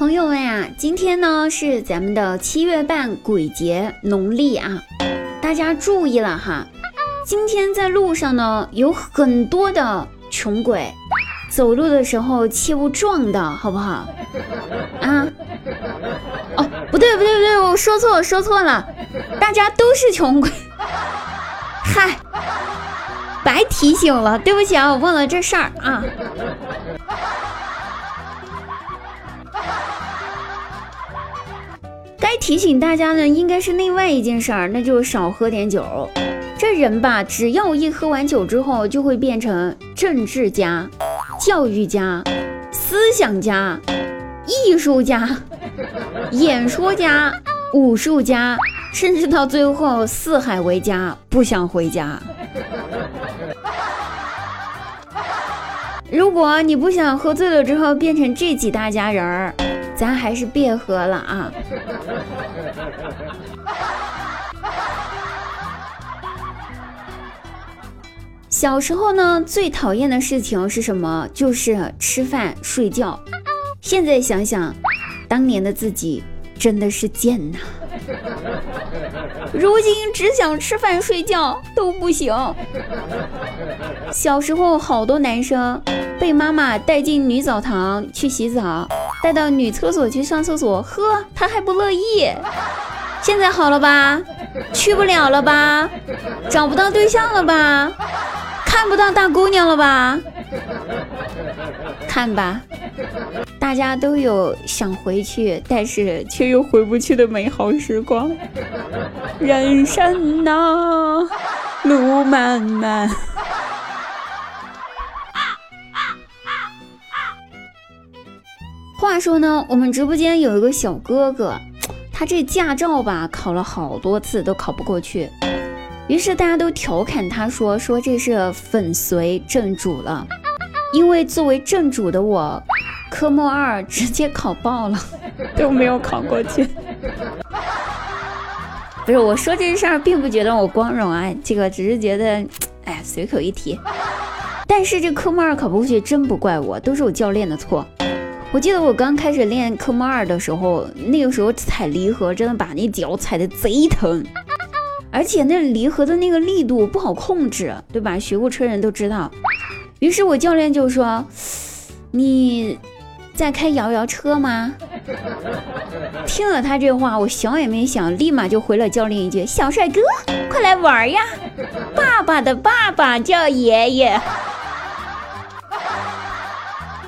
朋友们呀，今天呢是咱们的七月半鬼节，农历啊，大家注意了哈。今天在路上呢有很多的穷鬼，走路的时候切勿撞到好不好？啊？哦，不对不对不对，我说错了说错了，大家都是穷鬼。嗨，白提醒了，对不起啊，我忘了这事儿啊。该提醒大家呢，应该是另外一件事儿，那就是少喝点酒。这人吧，只要一喝完酒之后，就会变成政治家、教育家、思想家、艺术家、演说家、武术家，甚至到最后四海为家，不想回家。如果你不想喝醉了之后变成这几大家人儿。咱还是别喝了啊！小时候呢，最讨厌的事情是什么？就是吃饭睡觉。现在想想，当年的自己真的是贱呐！如今只想吃饭睡觉都不行。小时候好多男生被妈妈带进女澡堂去洗澡。带到女厕所去上厕所，呵，他还不乐意。现在好了吧？去不了了吧？找不到对象了吧？看不到大姑娘了吧？看吧，大家都有想回去，但是却又回不去的美好时光。人生啊，路漫漫。话说呢，我们直播间有一个小哥哥，他这驾照吧考了好多次都考不过去，于是大家都调侃他说说这是粉随正主了，因为作为正主的我，科目二直接考爆了，都没有考过去。不是我说这事儿，并不觉得我光荣啊，这个只是觉得，哎，随口一提。但是这科目二考不过去，真不怪我，都是我教练的错。我记得我刚开始练科目二的时候，那个时候踩离合真的把那脚踩的贼疼，而且那离合的那个力度不好控制，对吧？学过车人都知道。于是我教练就说：“你在开摇摇车吗？” 听了他这话，我想也没想，立马就回了教练一句：“小帅哥，快来玩呀！爸爸的爸爸叫爷爷。”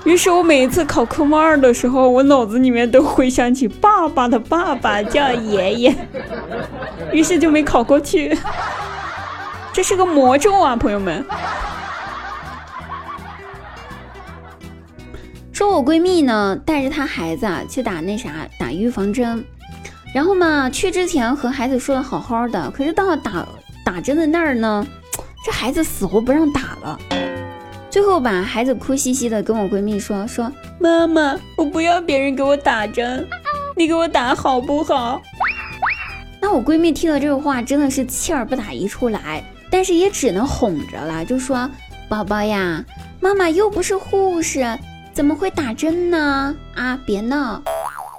于是我每一次考科目二的时候，我脑子里面都会想起爸爸的爸爸叫爷爷，于是就没考过去。这是个魔咒啊，朋友们！说我闺蜜呢，带着她孩子啊去打那啥打预防针，然后嘛，去之前和孩子说的好好的，可是到了打打针的那儿呢，这孩子死活不让打了。最后把孩子哭兮兮的跟我闺蜜说说妈妈，我不要别人给我打针，你给我打好不好？那我闺蜜听了这个话，真的是气儿不打一处来，但是也只能哄着了，就说宝宝呀，妈妈又不是护士，怎么会打针呢？啊，别闹。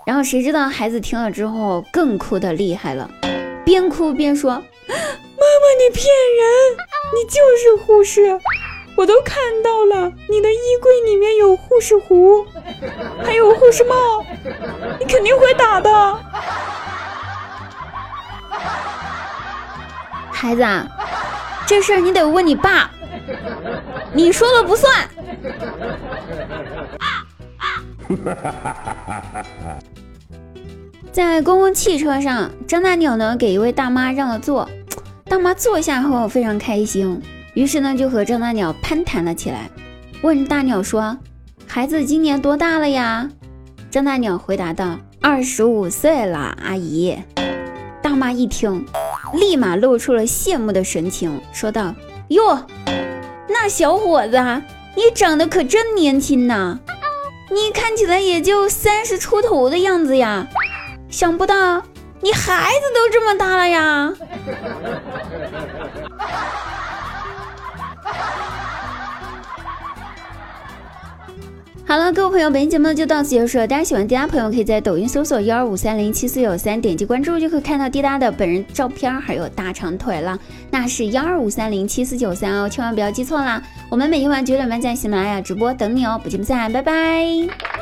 然后谁知道孩子听了之后更哭的厉害了，边哭边说妈妈你骗人，你就是护士。我都看到了，你的衣柜里面有护士服，还有护士帽，你肯定会打的。孩子，这事儿你得问你爸，你说了不算。在公共汽车上，张大鸟呢给一位大妈让了座，大妈坐下后非常开心。于是呢，就和张大鸟攀谈了起来，问大鸟说：“孩子今年多大了呀？”张大鸟回答道：“二十五岁了，阿姨。”大妈一听，立马露出了羡慕的神情，说道：“哟，那小伙子，你长得可真年轻呐！你看起来也就三十出头的样子呀，想不到你孩子都这么大了呀！”好了，各位朋友，本期节目就到此结束了。大家喜欢滴答朋友，可以在抖音搜索幺二五三零七四九三，点击关注就可以看到滴答的本人照片，还有大长腿了，那是幺二五三零七四九三哦，千万不要记错啦。我们每天晚九点半在喜马拉雅直播等你哦，不见不散，拜拜。